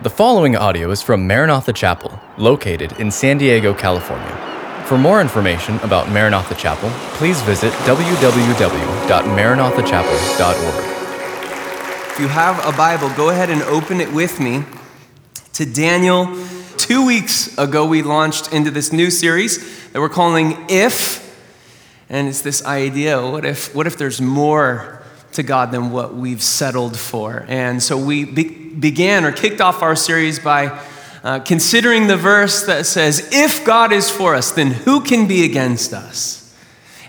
The following audio is from Maranatha Chapel, located in San Diego, California. For more information about Maranatha Chapel, please visit www.maranathachapel.org. If you have a Bible, go ahead and open it with me to Daniel. Two weeks ago, we launched into this new series that we're calling If. And it's this idea what if, what if there's more to God than what we've settled for? And so we be- began or kicked off our series by uh, considering the verse that says, If God is for us, then who can be against us?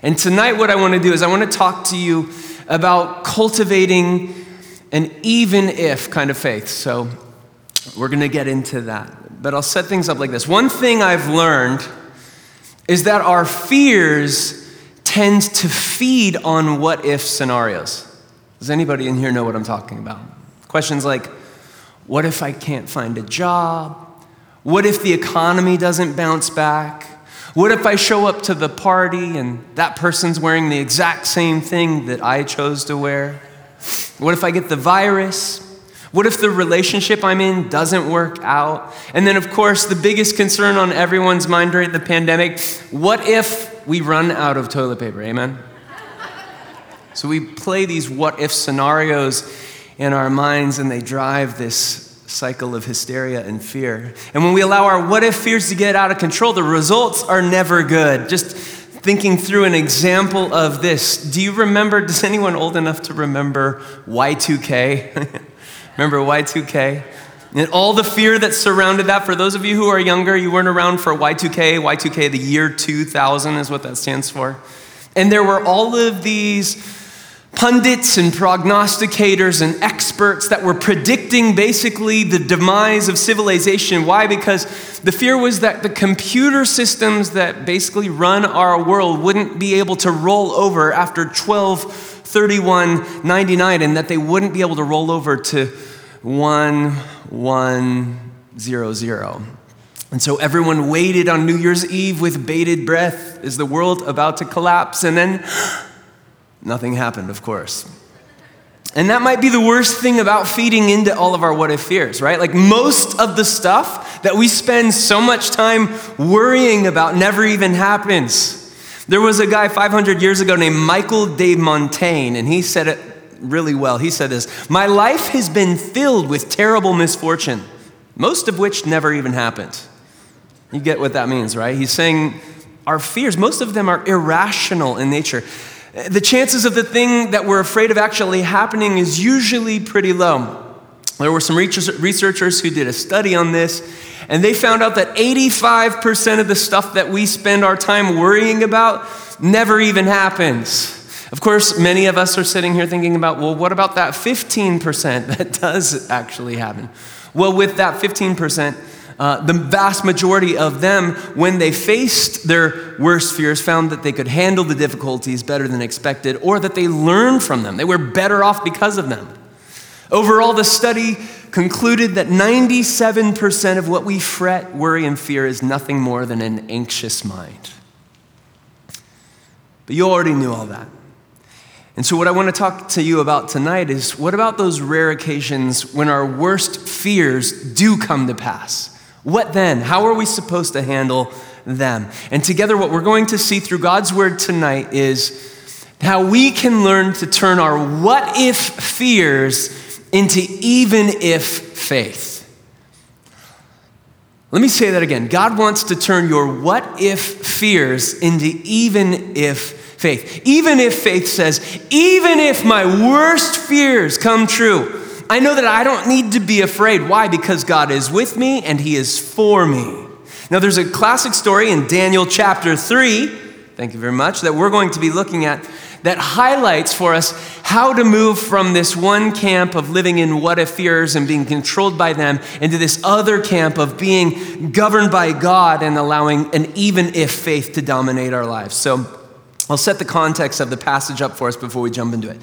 And tonight, what I want to do is I want to talk to you about cultivating an even if kind of faith. So we're going to get into that. But I'll set things up like this. One thing I've learned is that our fears tend to feed on what if scenarios. Does anybody in here know what I'm talking about? Questions like, what if I can't find a job? What if the economy doesn't bounce back? What if I show up to the party and that person's wearing the exact same thing that I chose to wear? What if I get the virus? What if the relationship I'm in doesn't work out? And then, of course, the biggest concern on everyone's mind during the pandemic what if we run out of toilet paper? Amen? So we play these what if scenarios in our minds, and they drive this cycle of hysteria and fear. And when we allow our what if fears to get out of control, the results are never good. Just thinking through an example of this, do you remember, does anyone old enough to remember Y2K? remember Y2K? And all the fear that surrounded that. For those of you who are younger, you weren't around for Y2K. Y2K, the year 2000 is what that stands for. And there were all of these pundits and prognosticators and experts that were predicting basically the demise of civilization. Why? Because the fear was that the computer systems that basically run our world wouldn't be able to roll over after 123199 and that they wouldn't be able to roll over to 1100. And so everyone waited on New Year's Eve with bated breath. Is the world about to collapse? And then Nothing happened, of course. And that might be the worst thing about feeding into all of our what if fears, right? Like most of the stuff that we spend so much time worrying about never even happens. There was a guy 500 years ago named Michael de Montaigne, and he said it really well. He said this My life has been filled with terrible misfortune, most of which never even happened. You get what that means, right? He's saying our fears, most of them are irrational in nature the chances of the thing that we're afraid of actually happening is usually pretty low. There were some researchers who did a study on this, and they found out that 85% of the stuff that we spend our time worrying about never even happens. Of course, many of us are sitting here thinking about, well, what about that 15% that does actually happen? Well, with that 15%, uh, the vast majority of them, when they faced their worst fears, found that they could handle the difficulties better than expected or that they learned from them. They were better off because of them. Overall, the study concluded that 97% of what we fret, worry, and fear is nothing more than an anxious mind. But you already knew all that. And so, what I want to talk to you about tonight is what about those rare occasions when our worst fears do come to pass? What then? How are we supposed to handle them? And together, what we're going to see through God's word tonight is how we can learn to turn our what if fears into even if faith. Let me say that again. God wants to turn your what if fears into even if faith. Even if faith says, even if my worst fears come true, I know that I don't need to be afraid. Why? Because God is with me and He is for me. Now, there's a classic story in Daniel chapter 3, thank you very much, that we're going to be looking at that highlights for us how to move from this one camp of living in what if fears and being controlled by them into this other camp of being governed by God and allowing an even if faith to dominate our lives. So, I'll set the context of the passage up for us before we jump into it.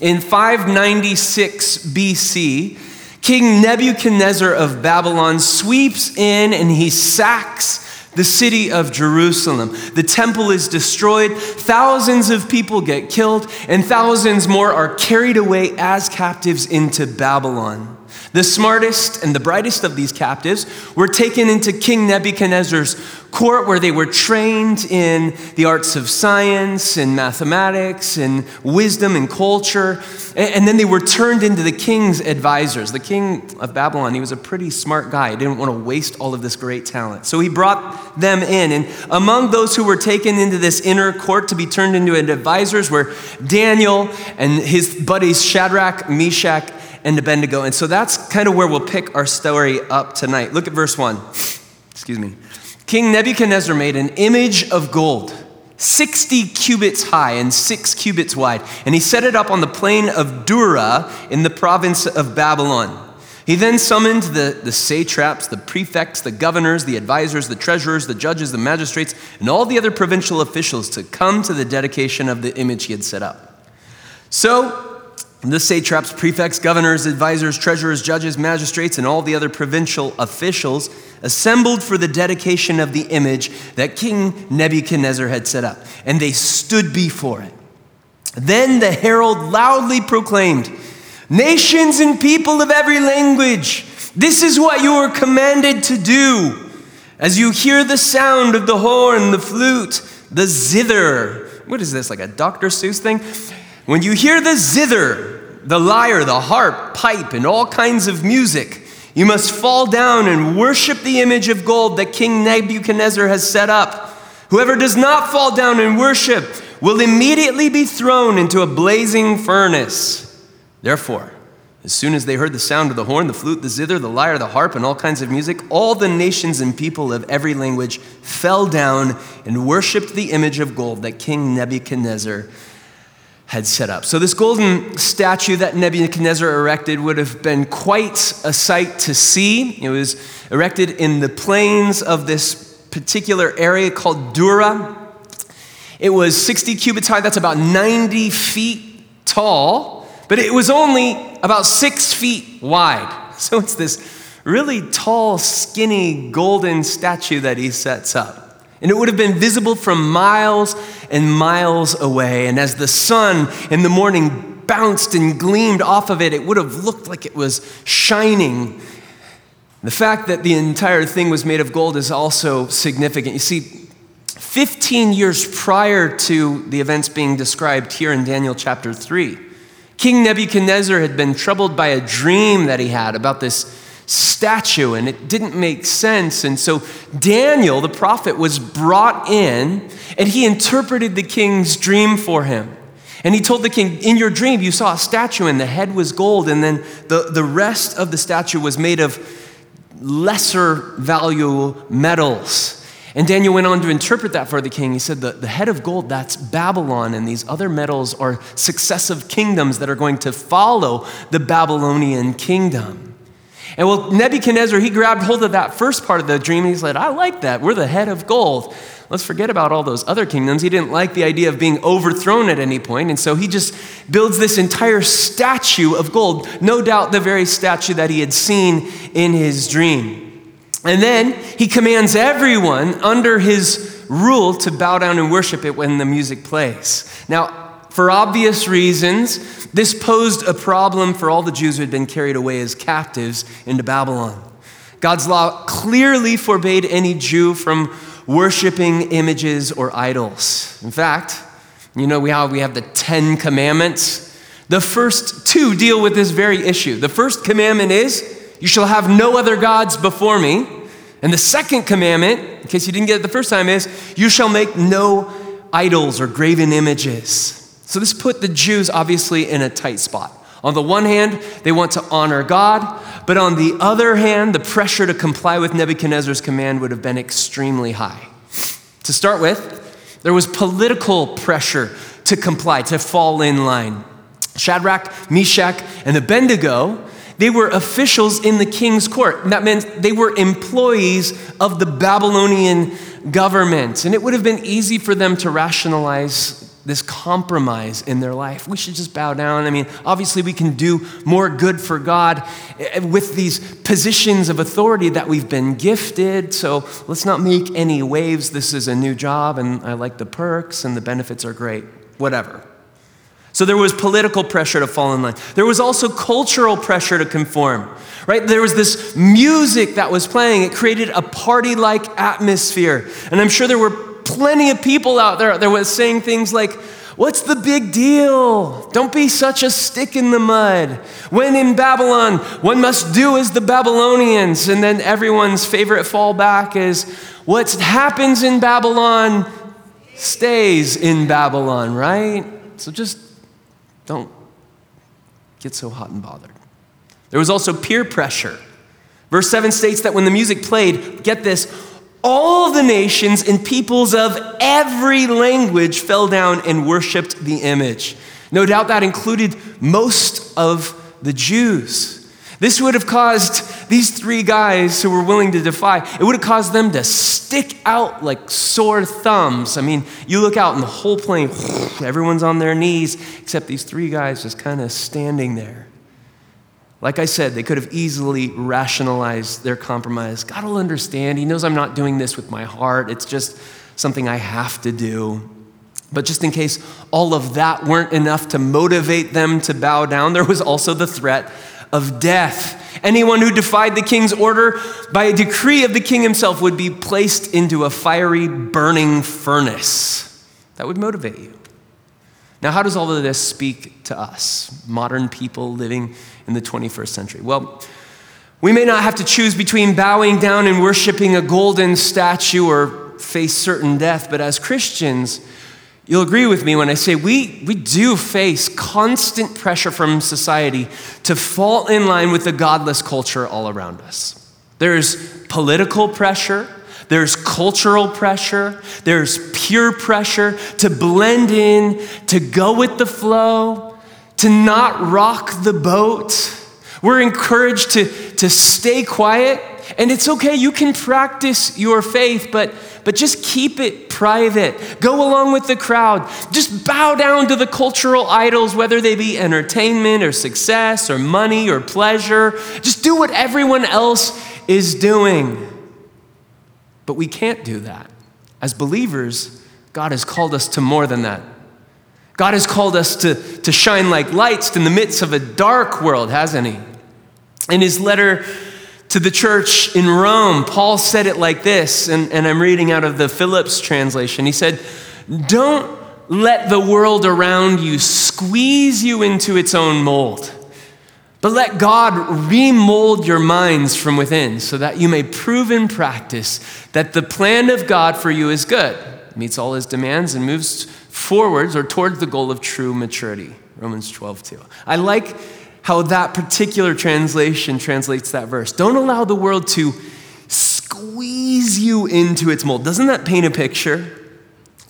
In 596 BC, King Nebuchadnezzar of Babylon sweeps in and he sacks the city of Jerusalem. The temple is destroyed, thousands of people get killed, and thousands more are carried away as captives into Babylon. The smartest and the brightest of these captives were taken into King Nebuchadnezzar's court where they were trained in the arts of science and mathematics and wisdom and culture. And then they were turned into the king's advisors. The king of Babylon, he was a pretty smart guy. He didn't want to waste all of this great talent. So he brought them in. And among those who were taken into this inner court to be turned into advisors were Daniel and his buddies Shadrach, Meshach, and Abednego. And so that's kind of where we'll pick our story up tonight. Look at verse 1. Excuse me. King Nebuchadnezzar made an image of gold, 60 cubits high and 6 cubits wide, and he set it up on the plain of Dura in the province of Babylon. He then summoned the, the satraps, the prefects, the governors, the advisors, the treasurers, the judges, the magistrates, and all the other provincial officials to come to the dedication of the image he had set up. So the satraps, prefects, governors, advisors, treasurers, judges, magistrates, and all the other provincial officials assembled for the dedication of the image that King Nebuchadnezzar had set up, and they stood before it. Then the herald loudly proclaimed, Nations and people of every language, this is what you are commanded to do. As you hear the sound of the horn, the flute, the zither, what is this, like a Dr. Seuss thing? When you hear the zither, the lyre, the harp, pipe, and all kinds of music, you must fall down and worship the image of gold that King Nebuchadnezzar has set up. Whoever does not fall down and worship will immediately be thrown into a blazing furnace. Therefore, as soon as they heard the sound of the horn, the flute, the zither, the lyre, the harp, and all kinds of music, all the nations and people of every language fell down and worshiped the image of gold that King Nebuchadnezzar had set up. So, this golden statue that Nebuchadnezzar erected would have been quite a sight to see. It was erected in the plains of this particular area called Dura. It was 60 cubits high, that's about 90 feet tall, but it was only about six feet wide. So, it's this really tall, skinny, golden statue that he sets up. And it would have been visible from miles and miles away. And as the sun in the morning bounced and gleamed off of it, it would have looked like it was shining. The fact that the entire thing was made of gold is also significant. You see, 15 years prior to the events being described here in Daniel chapter 3, King Nebuchadnezzar had been troubled by a dream that he had about this statue and it didn't make sense. And so Daniel, the prophet, was brought in and he interpreted the king's dream for him. And he told the king, In your dream, you saw a statue and the head was gold, and then the, the rest of the statue was made of lesser value metals. And Daniel went on to interpret that for the king. He said, the, the head of gold, that's Babylon, and these other metals are successive kingdoms that are going to follow the Babylonian kingdom. And well, Nebuchadnezzar, he grabbed hold of that first part of the dream and he said, I like that. We're the head of gold. Let's forget about all those other kingdoms. He didn't like the idea of being overthrown at any point, and so he just builds this entire statue of gold, no doubt the very statue that he had seen in his dream. And then he commands everyone under his rule to bow down and worship it when the music plays. Now, for obvious reasons, this posed a problem for all the Jews who had been carried away as captives into Babylon. God's law clearly forbade any Jew from worshiping images or idols. In fact, you know how we have the Ten Commandments? The first two deal with this very issue. The first commandment is, You shall have no other gods before me. And the second commandment, in case you didn't get it the first time, is, You shall make no idols or graven images. So this put the Jews obviously in a tight spot. On the one hand, they want to honor God, but on the other hand, the pressure to comply with Nebuchadnezzar's command would have been extremely high. To start with, there was political pressure to comply, to fall in line. Shadrach, Meshach, and Abednego, they were officials in the king's court. That meant they were employees of the Babylonian government. And it would have been easy for them to rationalize this compromise in their life. We should just bow down. I mean, obviously, we can do more good for God eh, with these positions of authority that we've been gifted. So let's not make any waves. This is a new job, and I like the perks, and the benefits are great. Whatever. So there was political pressure to fall in line. There was also cultural pressure to conform, right? There was this music that was playing. It created a party like atmosphere. And I'm sure there were plenty of people out there that were saying things like, What's the big deal? Don't be such a stick in the mud. When in Babylon, one must do as the Babylonians. And then everyone's favorite fallback is what happens in Babylon stays in Babylon, right? So just don't get so hot and bothered. There was also peer pressure. Verse 7 states that when the music played, get this, all the nations and peoples of every language fell down and worshiped the image. No doubt that included most of the Jews. This would have caused these three guys who were willing to defy, it would have caused them to stick out like sore thumbs. I mean, you look out and the whole plain, everyone's on their knees, except these three guys just kind of standing there. Like I said, they could have easily rationalized their compromise. God will understand. He knows I'm not doing this with my heart. It's just something I have to do. But just in case all of that weren't enough to motivate them to bow down, there was also the threat of death. Anyone who defied the king's order by a decree of the king himself would be placed into a fiery, burning furnace. That would motivate you. Now, how does all of this speak to us, modern people living in the 21st century? Well, we may not have to choose between bowing down and worshiping a golden statue or face certain death, but as Christians, you'll agree with me when I say we, we do face constant pressure from society to fall in line with the godless culture all around us. There's political pressure, there's cultural pressure, there's peer pressure to blend in, to go with the flow, to not rock the boat. We're encouraged to, to stay quiet. And it's okay, you can practice your faith, but, but just keep it private. Go along with the crowd. Just bow down to the cultural idols, whether they be entertainment or success or money or pleasure. Just do what everyone else is doing. But we can't do that. As believers, God has called us to more than that. God has called us to, to shine like lights in the midst of a dark world, hasn't He? In his letter to the church in Rome, Paul said it like this, and, and I'm reading out of the Phillips translation. He said, Don't let the world around you squeeze you into its own mold. But let God remold your minds from within so that you may prove in practice that the plan of God for you is good, meets all his demands, and moves forwards or towards the goal of true maturity. Romans 12, 2. I like how that particular translation translates that verse. Don't allow the world to squeeze you into its mold. Doesn't that paint a picture?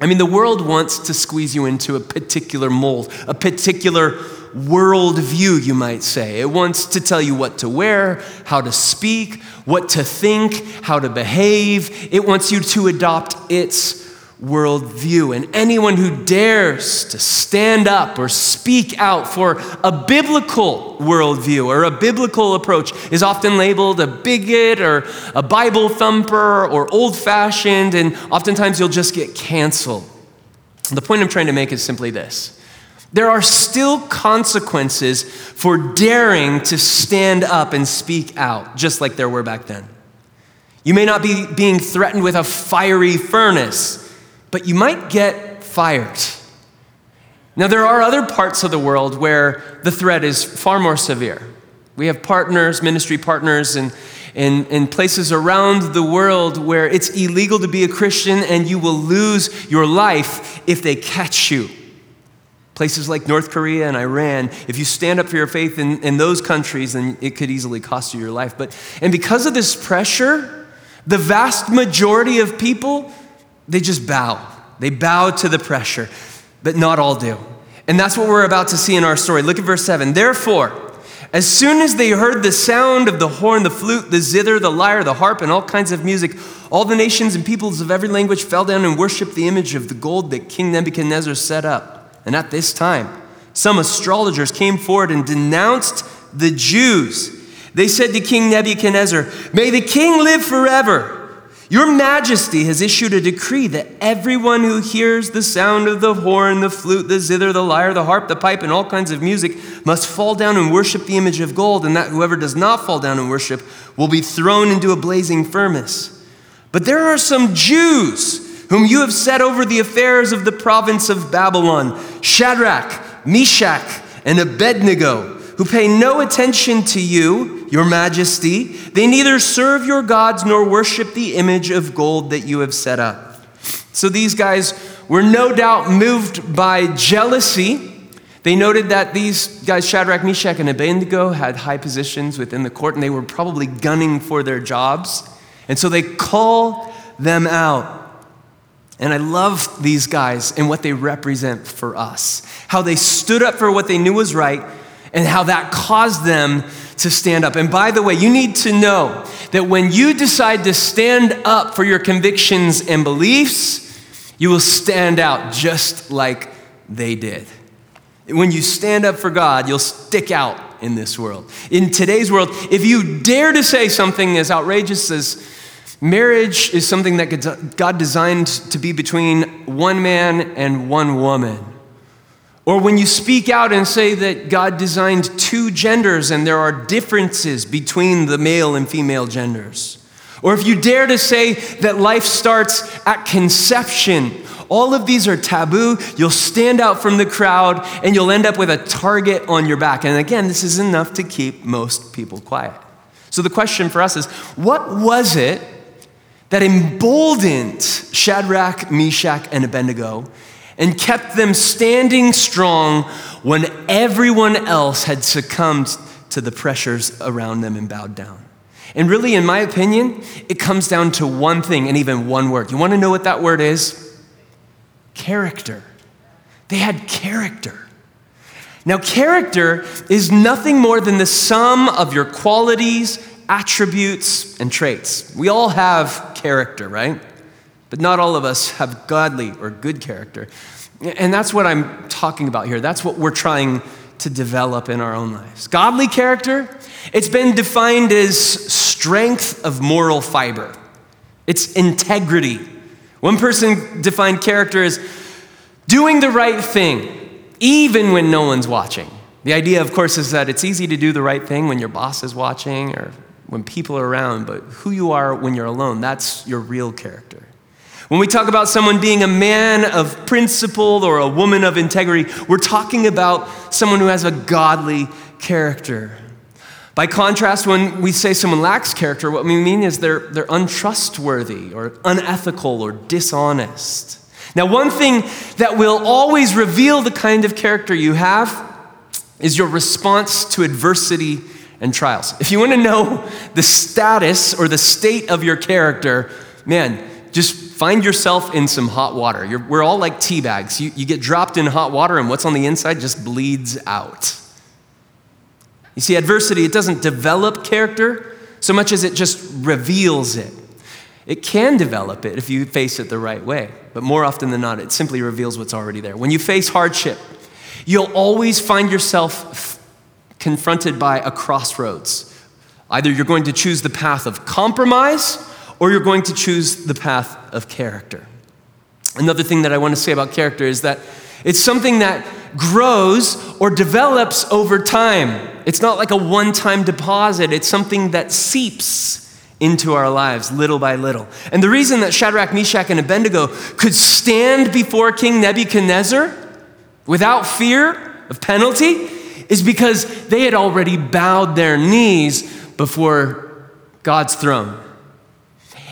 I mean, the world wants to squeeze you into a particular mold, a particular worldview, you might say. It wants to tell you what to wear, how to speak, what to think, how to behave. It wants you to adopt its worldview. And anyone who dares to stand up or speak out for a biblical worldview or a biblical approach is often labeled a bigot or a Bible thumper or old fashioned, and oftentimes you'll just get canceled. The point I'm trying to make is simply this there are still consequences for daring to stand up and speak out, just like there were back then. You may not be being threatened with a fiery furnace, but you might get fired. Now, there are other parts of the world where the threat is far more severe. We have partners, ministry partners, and in, in places around the world where it's illegal to be a Christian and you will lose your life if they catch you. Places like North Korea and Iran, if you stand up for your faith in, in those countries, then it could easily cost you your life. But, and because of this pressure, the vast majority of people, they just bow. They bow to the pressure, but not all do. And that's what we're about to see in our story. Look at verse 7. Therefore, as soon as they heard the sound of the horn, the flute, the zither, the lyre, the harp, and all kinds of music, all the nations and peoples of every language fell down and worshiped the image of the gold that King Nebuchadnezzar set up. And at this time, some astrologers came forward and denounced the Jews. They said to King Nebuchadnezzar, May the king live forever. Your majesty has issued a decree that everyone who hears the sound of the horn, the flute, the zither, the lyre, the harp, the pipe, and all kinds of music must fall down and worship the image of gold, and that whoever does not fall down and worship will be thrown into a blazing furnace. But there are some Jews whom you have set over the affairs of the province of Babylon Shadrach, Meshach, and Abednego who pay no attention to you, your majesty. They neither serve your gods nor worship the image of gold that you have set up. So these guys were no doubt moved by jealousy. They noted that these guys, Shadrach, Meshach, and Abednego, had high positions within the court and they were probably gunning for their jobs. And so they call them out. And I love these guys and what they represent for us. How they stood up for what they knew was right and how that caused them to stand up. And by the way, you need to know that when you decide to stand up for your convictions and beliefs, you will stand out just like they did. When you stand up for God, you'll stick out in this world. In today's world, if you dare to say something as outrageous as marriage is something that God designed to be between one man and one woman, or when you speak out and say that God designed two genders and there are differences between the male and female genders. Or if you dare to say that life starts at conception, all of these are taboo. You'll stand out from the crowd and you'll end up with a target on your back. And again, this is enough to keep most people quiet. So the question for us is what was it that emboldened Shadrach, Meshach, and Abednego and kept them standing strong when everyone else had succumbed to the pressures around them and bowed down. And really, in my opinion, it comes down to one thing and even one word. You want to know what that word is? Character. They had character. Now, character is nothing more than the sum of your qualities, attributes, and traits. We all have character, right? But not all of us have godly or good character. And that's what I'm talking about here. That's what we're trying to develop in our own lives. Godly character, it's been defined as strength of moral fiber, it's integrity. One person defined character as doing the right thing, even when no one's watching. The idea, of course, is that it's easy to do the right thing when your boss is watching or when people are around, but who you are when you're alone, that's your real character. When we talk about someone being a man of principle or a woman of integrity, we're talking about someone who has a godly character. By contrast, when we say someone lacks character, what we mean is they're, they're untrustworthy or unethical or dishonest. Now, one thing that will always reveal the kind of character you have is your response to adversity and trials. If you want to know the status or the state of your character, man, just find yourself in some hot water. You're, we're all like tea bags. You, you get dropped in hot water, and what's on the inside just bleeds out. You see, adversity, it doesn't develop character so much as it just reveals it. It can develop it if you face it the right way, but more often than not, it simply reveals what's already there. When you face hardship, you'll always find yourself confronted by a crossroads. Either you're going to choose the path of compromise or you're going to choose the path of character. Another thing that I want to say about character is that it's something that grows or develops over time. It's not like a one time deposit, it's something that seeps into our lives little by little. And the reason that Shadrach, Meshach, and Abednego could stand before King Nebuchadnezzar without fear of penalty is because they had already bowed their knees before God's throne.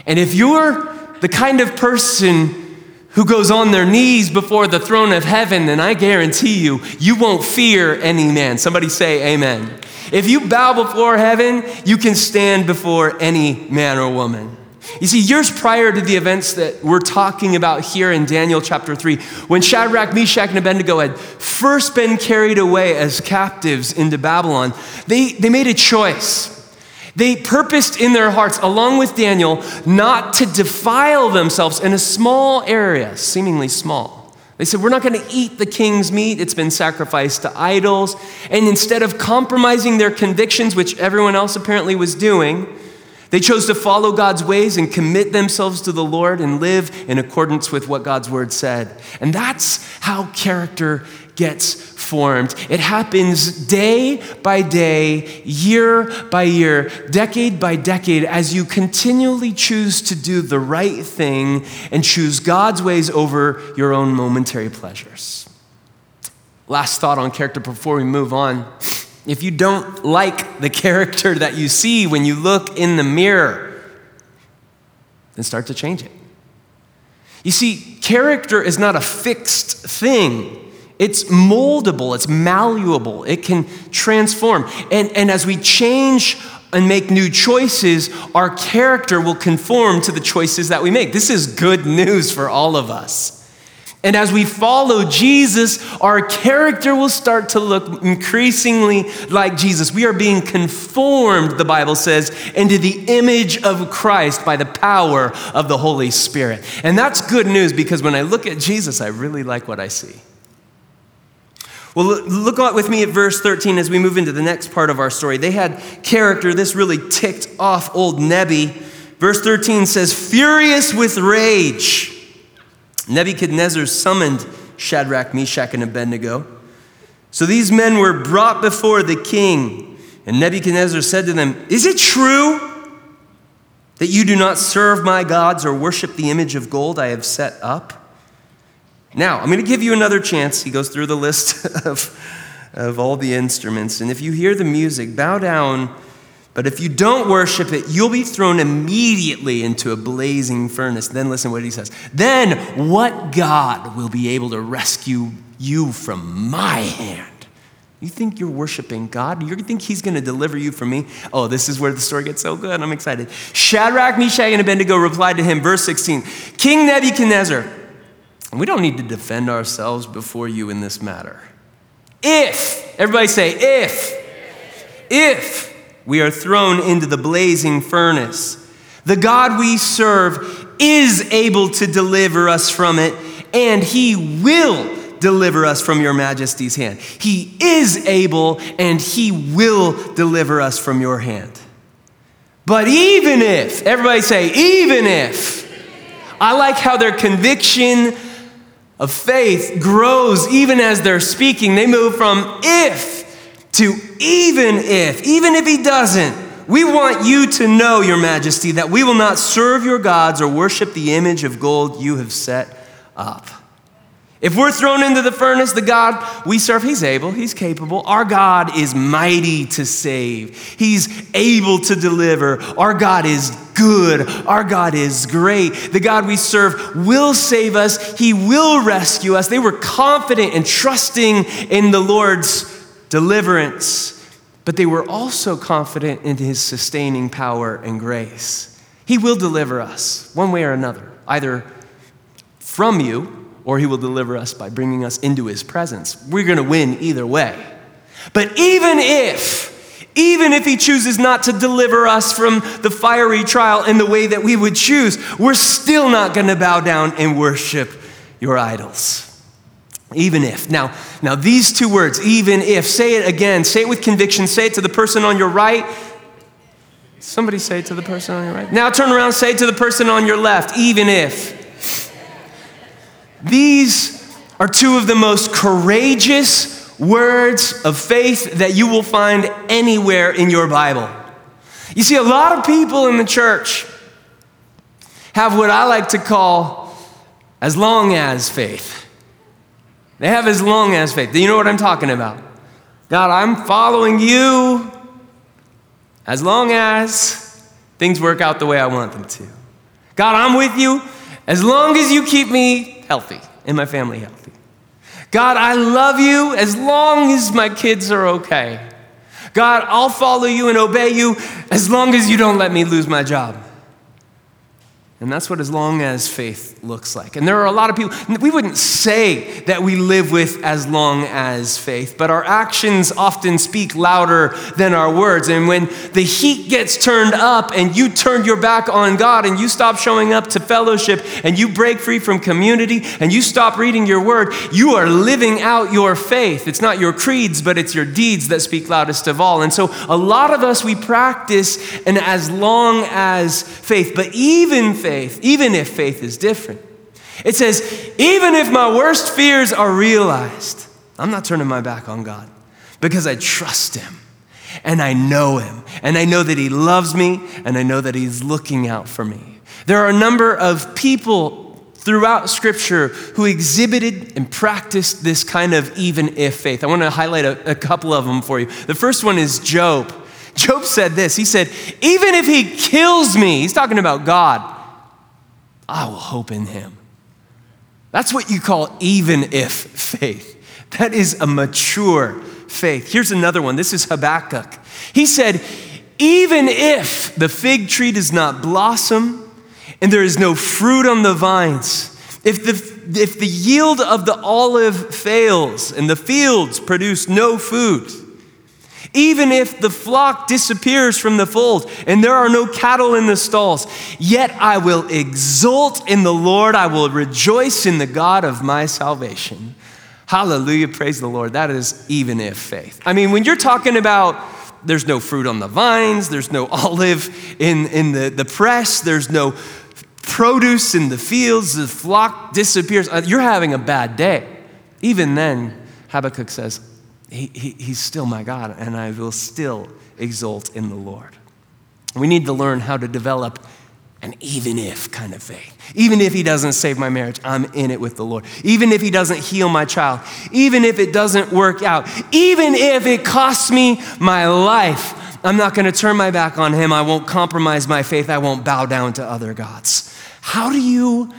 And if you're the kind of person who goes on their knees before the throne of heaven, then I guarantee you, you won't fear any man. Somebody say amen. If you bow before heaven, you can stand before any man or woman. You see, years prior to the events that we're talking about here in Daniel chapter 3, when Shadrach, Meshach, and Abednego had first been carried away as captives into Babylon, they, they made a choice. They purposed in their hearts, along with Daniel, not to defile themselves in a small area, seemingly small. They said, We're not going to eat the king's meat, it's been sacrificed to idols. And instead of compromising their convictions, which everyone else apparently was doing, They chose to follow God's ways and commit themselves to the Lord and live in accordance with what God's word said. And that's how character gets formed. It happens day by day, year by year, decade by decade, as you continually choose to do the right thing and choose God's ways over your own momentary pleasures. Last thought on character before we move on. If you don't like the character that you see when you look in the mirror, then start to change it. You see, character is not a fixed thing. It's moldable, it's malleable, it can transform. And, and as we change and make new choices, our character will conform to the choices that we make. This is good news for all of us. And as we follow Jesus, our character will start to look increasingly like Jesus. We are being conformed, the Bible says, into the image of Christ by the power of the Holy Spirit. And that's good news because when I look at Jesus, I really like what I see. Well, look with me at verse 13 as we move into the next part of our story. They had character. This really ticked off old Nebi. Verse 13 says, Furious with rage. Nebuchadnezzar summoned Shadrach, Meshach, and Abednego. So these men were brought before the king, and Nebuchadnezzar said to them, Is it true that you do not serve my gods or worship the image of gold I have set up? Now, I'm going to give you another chance. He goes through the list of, of all the instruments. And if you hear the music, bow down but if you don't worship it, you'll be thrown immediately into a blazing furnace. Then listen to what he says. Then what God will be able to rescue you from my hand? You think you're worshiping God? You think He's going to deliver you from me? Oh, this is where the story gets so good. I'm excited. Shadrach, Meshach, and Abednego replied to him, verse 16 King Nebuchadnezzar, we don't need to defend ourselves before you in this matter. If, everybody say, if, if we are thrown into the blazing furnace. The God we serve is able to deliver us from it, and he will deliver us from your majesty's hand. He is able, and he will deliver us from your hand. But even if, everybody say, even if, I like how their conviction of faith grows even as they're speaking. They move from if to even if, even if he doesn't, we want you to know, Your Majesty, that we will not serve your gods or worship the image of gold you have set up. If we're thrown into the furnace, the God we serve, He's able, He's capable. Our God is mighty to save, He's able to deliver. Our God is good, our God is great. The God we serve will save us, He will rescue us. They were confident and trusting in the Lord's deliverance, but they were also confident in his sustaining power and grace. He will deliver us one way or another, either from you or he will deliver us by bringing us into his presence. We're going to win either way. But even if even if he chooses not to deliver us from the fiery trial in the way that we would choose, we're still not going to bow down and worship your idols. Even if. Now, now these two words, even if, say it again, say it with conviction, say it to the person on your right. Somebody say it to the person on your right. Now turn around, say it to the person on your left, even if. These are two of the most courageous words of faith that you will find anywhere in your Bible. You see, a lot of people in the church have what I like to call as long as faith. They have as long as faith. Do you know what I'm talking about? God, I'm following you as long as things work out the way I want them to. God, I'm with you as long as you keep me healthy and my family healthy. God, I love you as long as my kids are okay. God, I'll follow you and obey you as long as you don't let me lose my job. And that's what as long as faith looks like. And there are a lot of people, we wouldn't say that we live with as long as faith, but our actions often speak louder than our words. And when the heat gets turned up and you turn your back on God and you stop showing up to fellowship and you break free from community and you stop reading your word, you are living out your faith. It's not your creeds, but it's your deeds that speak loudest of all. And so a lot of us, we practice an as long as faith, but even faith faith, even if faith is different. It says, even if my worst fears are realized, I'm not turning my back on God because I trust Him and I know Him and I know that He loves me and I know that He's looking out for me. There are a number of people throughout Scripture who exhibited and practiced this kind of even if faith. I want to highlight a, a couple of them for you. The first one is Job. Job said this He said, Even if He kills me, he's talking about God. I will hope in him. That's what you call even if faith. That is a mature faith. Here's another one. This is Habakkuk. He said, Even if the fig tree does not blossom and there is no fruit on the vines, if the, if the yield of the olive fails and the fields produce no food, even if the flock disappears from the fold and there are no cattle in the stalls, yet I will exult in the Lord. I will rejoice in the God of my salvation. Hallelujah. Praise the Lord. That is even if faith. I mean, when you're talking about there's no fruit on the vines, there's no olive in, in the, the press, there's no produce in the fields, the flock disappears, uh, you're having a bad day. Even then, Habakkuk says, he, he, he's still my God, and I will still exult in the Lord. We need to learn how to develop an even if kind of faith. Even if he doesn't save my marriage, I'm in it with the Lord. Even if he doesn't heal my child, even if it doesn't work out, even if it costs me my life, I'm not going to turn my back on him. I won't compromise my faith. I won't bow down to other gods. How do you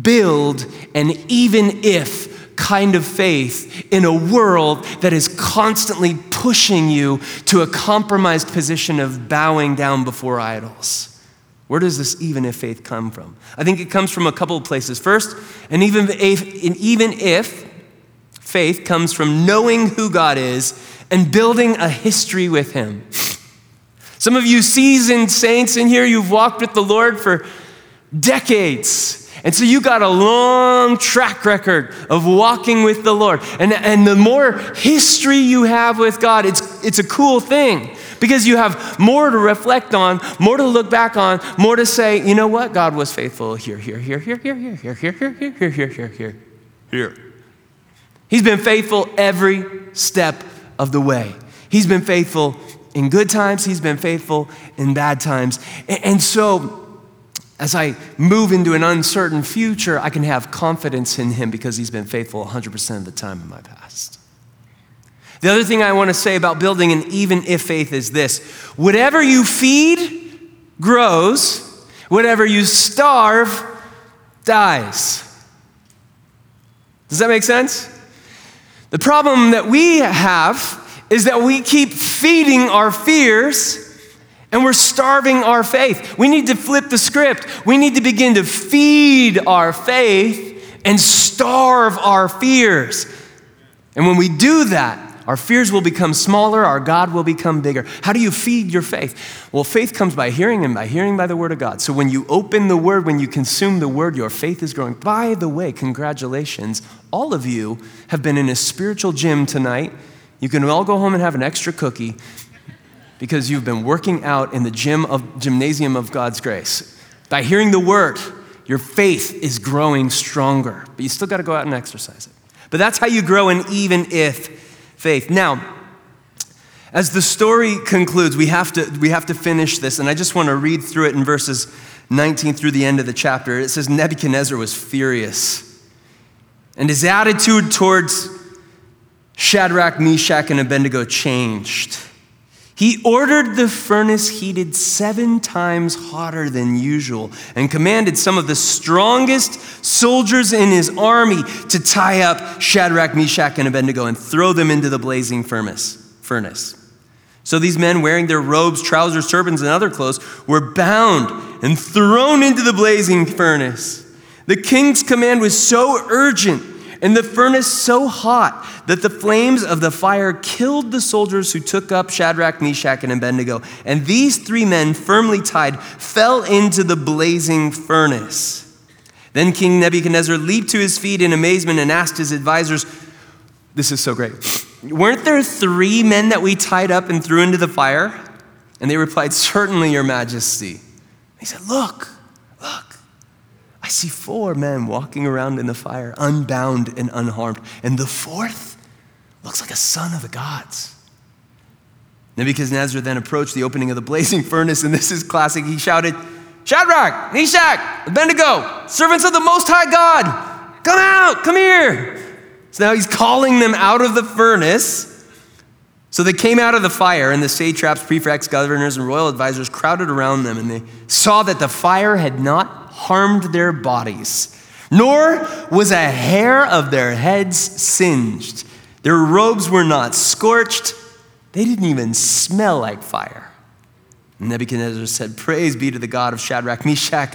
build an even if kind of faith in a world that is constantly pushing you to a compromised position of bowing down before idols. Where does this even if faith come from? I think it comes from a couple of places. First, and even if, and even if faith comes from knowing who God is and building a history with Him. Some of you seasoned saints in here, you've walked with the Lord for decades. And so you got a long track record of walking with the Lord. And, and the more history you have with God, it's, it's a cool thing because you have more to reflect on, more to look back on, more to say, you know what? God was faithful here, here, here, here, here, here, here, here, here, here, here, here, here, here, here. He's been faithful every step of the way. He's been faithful in good times, he's been faithful in bad times. And, and so, as I move into an uncertain future, I can have confidence in Him because He's been faithful 100% of the time in my past. The other thing I want to say about building an even if faith is this whatever you feed grows, whatever you starve dies. Does that make sense? The problem that we have is that we keep feeding our fears and we're starving our faith. We need to flip the script. We need to begin to feed our faith and starve our fears. And when we do that, our fears will become smaller, our God will become bigger. How do you feed your faith? Well, faith comes by hearing and by hearing by the Word of God. So when you open the Word, when you consume the Word, your faith is growing. By the way, congratulations. All of you have been in a spiritual gym tonight. You can all go home and have an extra cookie because you've been working out in the gym of, gymnasium of God's grace. By hearing the word, your faith is growing stronger, but you still got to go out and exercise it. But that's how you grow in even if faith. Now, as the story concludes, we have to, we have to finish this, and I just want to read through it in verses 19 through the end of the chapter. It says Nebuchadnezzar was furious, and his attitude towards Shadrach, Meshach, and Abednego changed. He ordered the furnace heated seven times hotter than usual and commanded some of the strongest soldiers in his army to tie up Shadrach, Meshach, and Abednego and throw them into the blazing furnace. So these men, wearing their robes, trousers, turbans, and other clothes, were bound and thrown into the blazing furnace. The king's command was so urgent and the furnace so hot that the flames of the fire killed the soldiers who took up Shadrach, Meshach, and Abednego. And these three men, firmly tied, fell into the blazing furnace. Then King Nebuchadnezzar leaped to his feet in amazement and asked his advisors, This is so great. Weren't there three men that we tied up and threw into the fire? And they replied, Certainly, Your Majesty. He said, Look, look. I see four men walking around in the fire, unbound and unharmed. And the fourth looks like a son of the gods. Nebuchadnezzar then approached the opening of the blazing furnace, and this is classic. He shouted, Shadrach, Meshach, Abednego, servants of the Most High God, come out, come here. So now he's calling them out of the furnace. So they came out of the fire, and the satraps, prefects, governors, and royal advisors crowded around them, and they saw that the fire had not harmed their bodies, nor was a hair of their heads singed. Their robes were not scorched, they didn't even smell like fire. Nebuchadnezzar said, Praise be to the God of Shadrach, Meshach,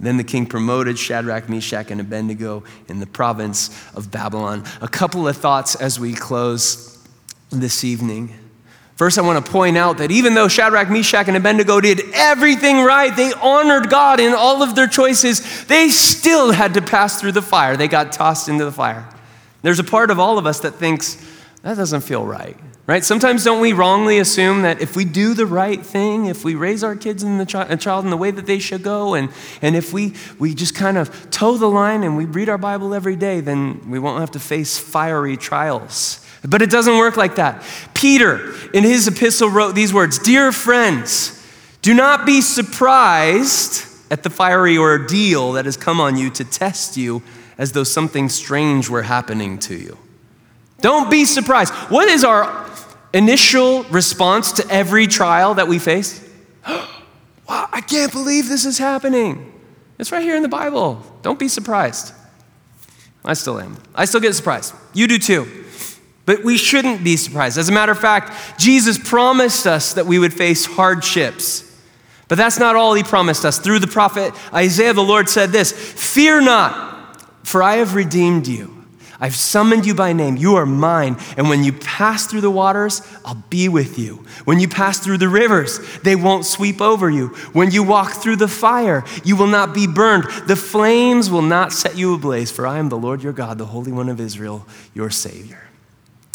Then the king promoted Shadrach, Meshach, and Abednego in the province of Babylon. A couple of thoughts as we close this evening. First, I want to point out that even though Shadrach, Meshach, and Abednego did everything right, they honored God in all of their choices, they still had to pass through the fire. They got tossed into the fire. There's a part of all of us that thinks, that doesn't feel right right? Sometimes don't we wrongly assume that if we do the right thing, if we raise our kids and the chi- child in the way that they should go, and, and if we, we just kind of toe the line and we read our Bible every day, then we won't have to face fiery trials. But it doesn't work like that. Peter, in his epistle, wrote these words Dear friends, do not be surprised at the fiery ordeal that has come on you to test you as though something strange were happening to you. Don't be surprised. What is our initial response to every trial that we face? wow, I can't believe this is happening. It's right here in the Bible. Don't be surprised. I still am. I still get surprised. You do too. But we shouldn't be surprised. As a matter of fact, Jesus promised us that we would face hardships. But that's not all he promised us. Through the prophet Isaiah, the Lord said this Fear not, for I have redeemed you. I've summoned you by name. You are mine. And when you pass through the waters, I'll be with you. When you pass through the rivers, they won't sweep over you. When you walk through the fire, you will not be burned. The flames will not set you ablaze, for I am the Lord your God, the Holy One of Israel, your Savior.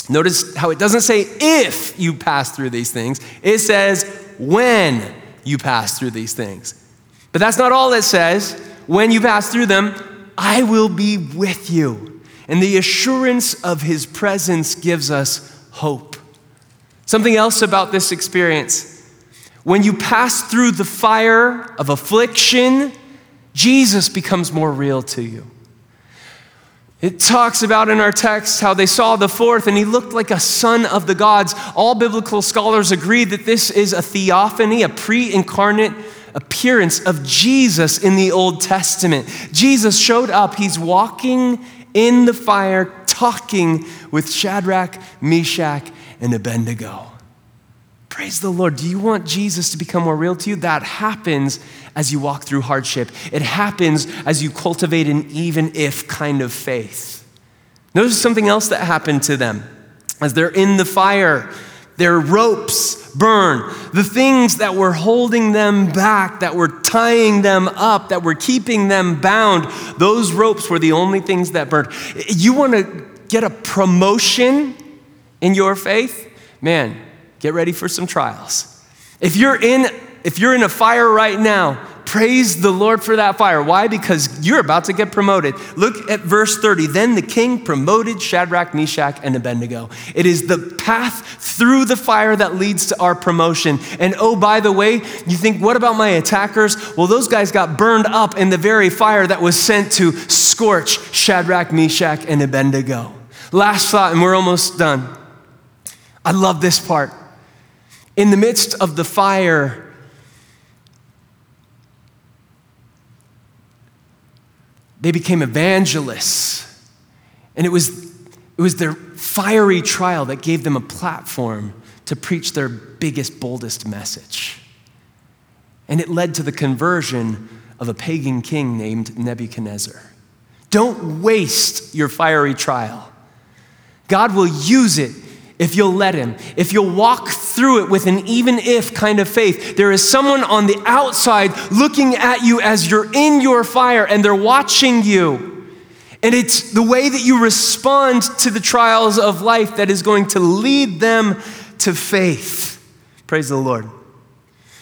Notice how it doesn't say if you pass through these things, it says when you pass through these things. But that's not all it says. When you pass through them, I will be with you. And the assurance of his presence gives us hope. Something else about this experience when you pass through the fire of affliction, Jesus becomes more real to you. It talks about in our text how they saw the fourth and he looked like a son of the gods. All biblical scholars agree that this is a theophany, a pre incarnate appearance of Jesus in the Old Testament. Jesus showed up, he's walking in the fire talking with Shadrach, Meshach, and Abednego. Praise the Lord. Do you want Jesus to become more real to you? That happens as you walk through hardship. It happens as you cultivate an even if kind of faith. Notice something else that happened to them. As they're in the fire, their ropes burn. The things that were holding them back, that were tying them up, that were keeping them bound, those ropes were the only things that burned. You want to get a promotion in your faith? Man, get ready for some trials. If you're in if you're in a fire right now, Praise the Lord for that fire. Why? Because you're about to get promoted. Look at verse 30. Then the king promoted Shadrach, Meshach, and Abednego. It is the path through the fire that leads to our promotion. And oh, by the way, you think, what about my attackers? Well, those guys got burned up in the very fire that was sent to scorch Shadrach, Meshach, and Abednego. Last thought, and we're almost done. I love this part. In the midst of the fire, they became evangelists. And it was, it was their fiery trial that gave them a platform to preach their biggest, boldest message. And it led to the conversion of a pagan king named Nebuchadnezzar. Don't waste your fiery trial. God will use it if you'll let Him, if you'll walk through it with an even if kind of faith. There is someone on the outside looking at you as you're in your fire and they're watching you. And it's the way that you respond to the trials of life that is going to lead them to faith. Praise the Lord.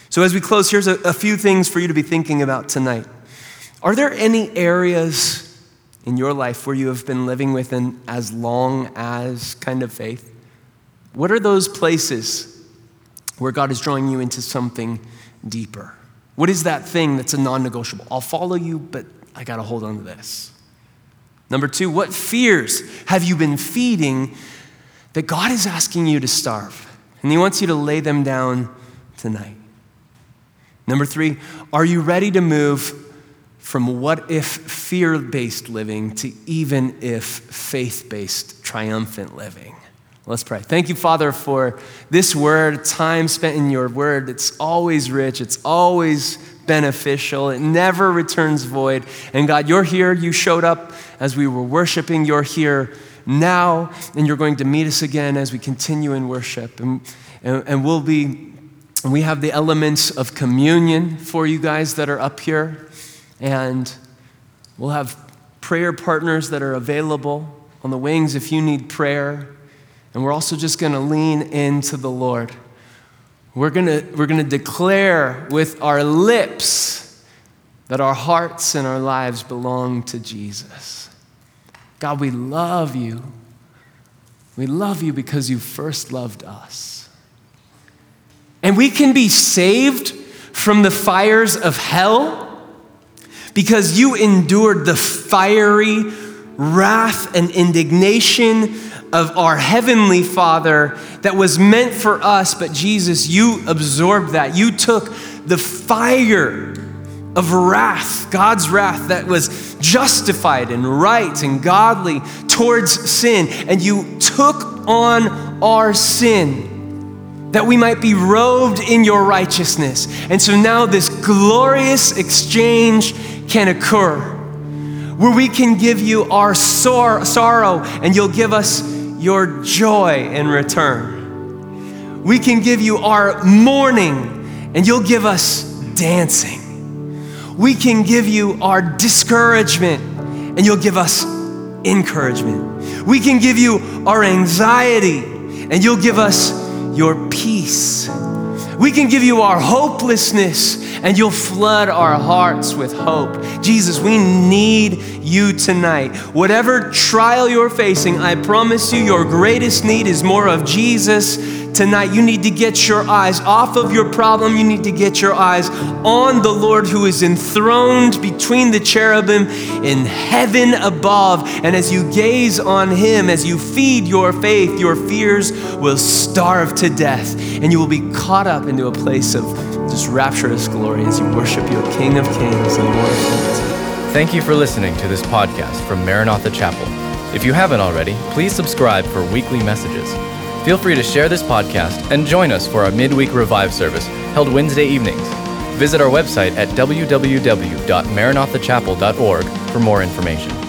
So, as we close, here's a, a few things for you to be thinking about tonight. Are there any areas in your life where you have been living with an as long as kind of faith? What are those places where God is drawing you into something deeper? What is that thing that's a non negotiable? I'll follow you, but I got to hold on to this. Number two, what fears have you been feeding that God is asking you to starve? And He wants you to lay them down tonight. Number three, are you ready to move from what if fear based living to even if faith based triumphant living? Let's pray. Thank you, Father, for this word, time spent in your word. It's always rich, it's always beneficial, it never returns void. And God, you're here. You showed up as we were worshiping. You're here now, and you're going to meet us again as we continue in worship. And, and, and we'll be, we have the elements of communion for you guys that are up here, and we'll have prayer partners that are available on the wings if you need prayer. And we're also just going to lean into the Lord. We're going to we're going to declare with our lips that our hearts and our lives belong to Jesus. God, we love you. We love you because you first loved us. And we can be saved from the fires of hell because you endured the fiery wrath and indignation of our Heavenly Father that was meant for us, but Jesus, you absorbed that. You took the fire of wrath, God's wrath that was justified and right and godly towards sin, and you took on our sin that we might be robed in your righteousness. And so now this glorious exchange can occur where we can give you our sor- sorrow and you'll give us your joy in return. We can give you our mourning, and you'll give us dancing. We can give you our discouragement, and you'll give us encouragement. We can give you our anxiety, and you'll give us your peace. We can give you our hopelessness and you'll flood our hearts with hope. Jesus, we need you tonight. Whatever trial you're facing, I promise you, your greatest need is more of Jesus tonight. You need to get your eyes off of your problem. You need to get your eyes on the Lord who is enthroned between the cherubim in heaven above. And as you gaze on him, as you feed your faith, your fears will starve to death and you will be caught up into a place of just rapturous glory as you worship your King of Kings and Lord of Lords. Thank you for listening to this podcast from Maranatha Chapel. If you haven't already, please subscribe for weekly messages. Feel free to share this podcast and join us for our midweek revive service held Wednesday evenings. Visit our website at www.maranathachapel.org for more information.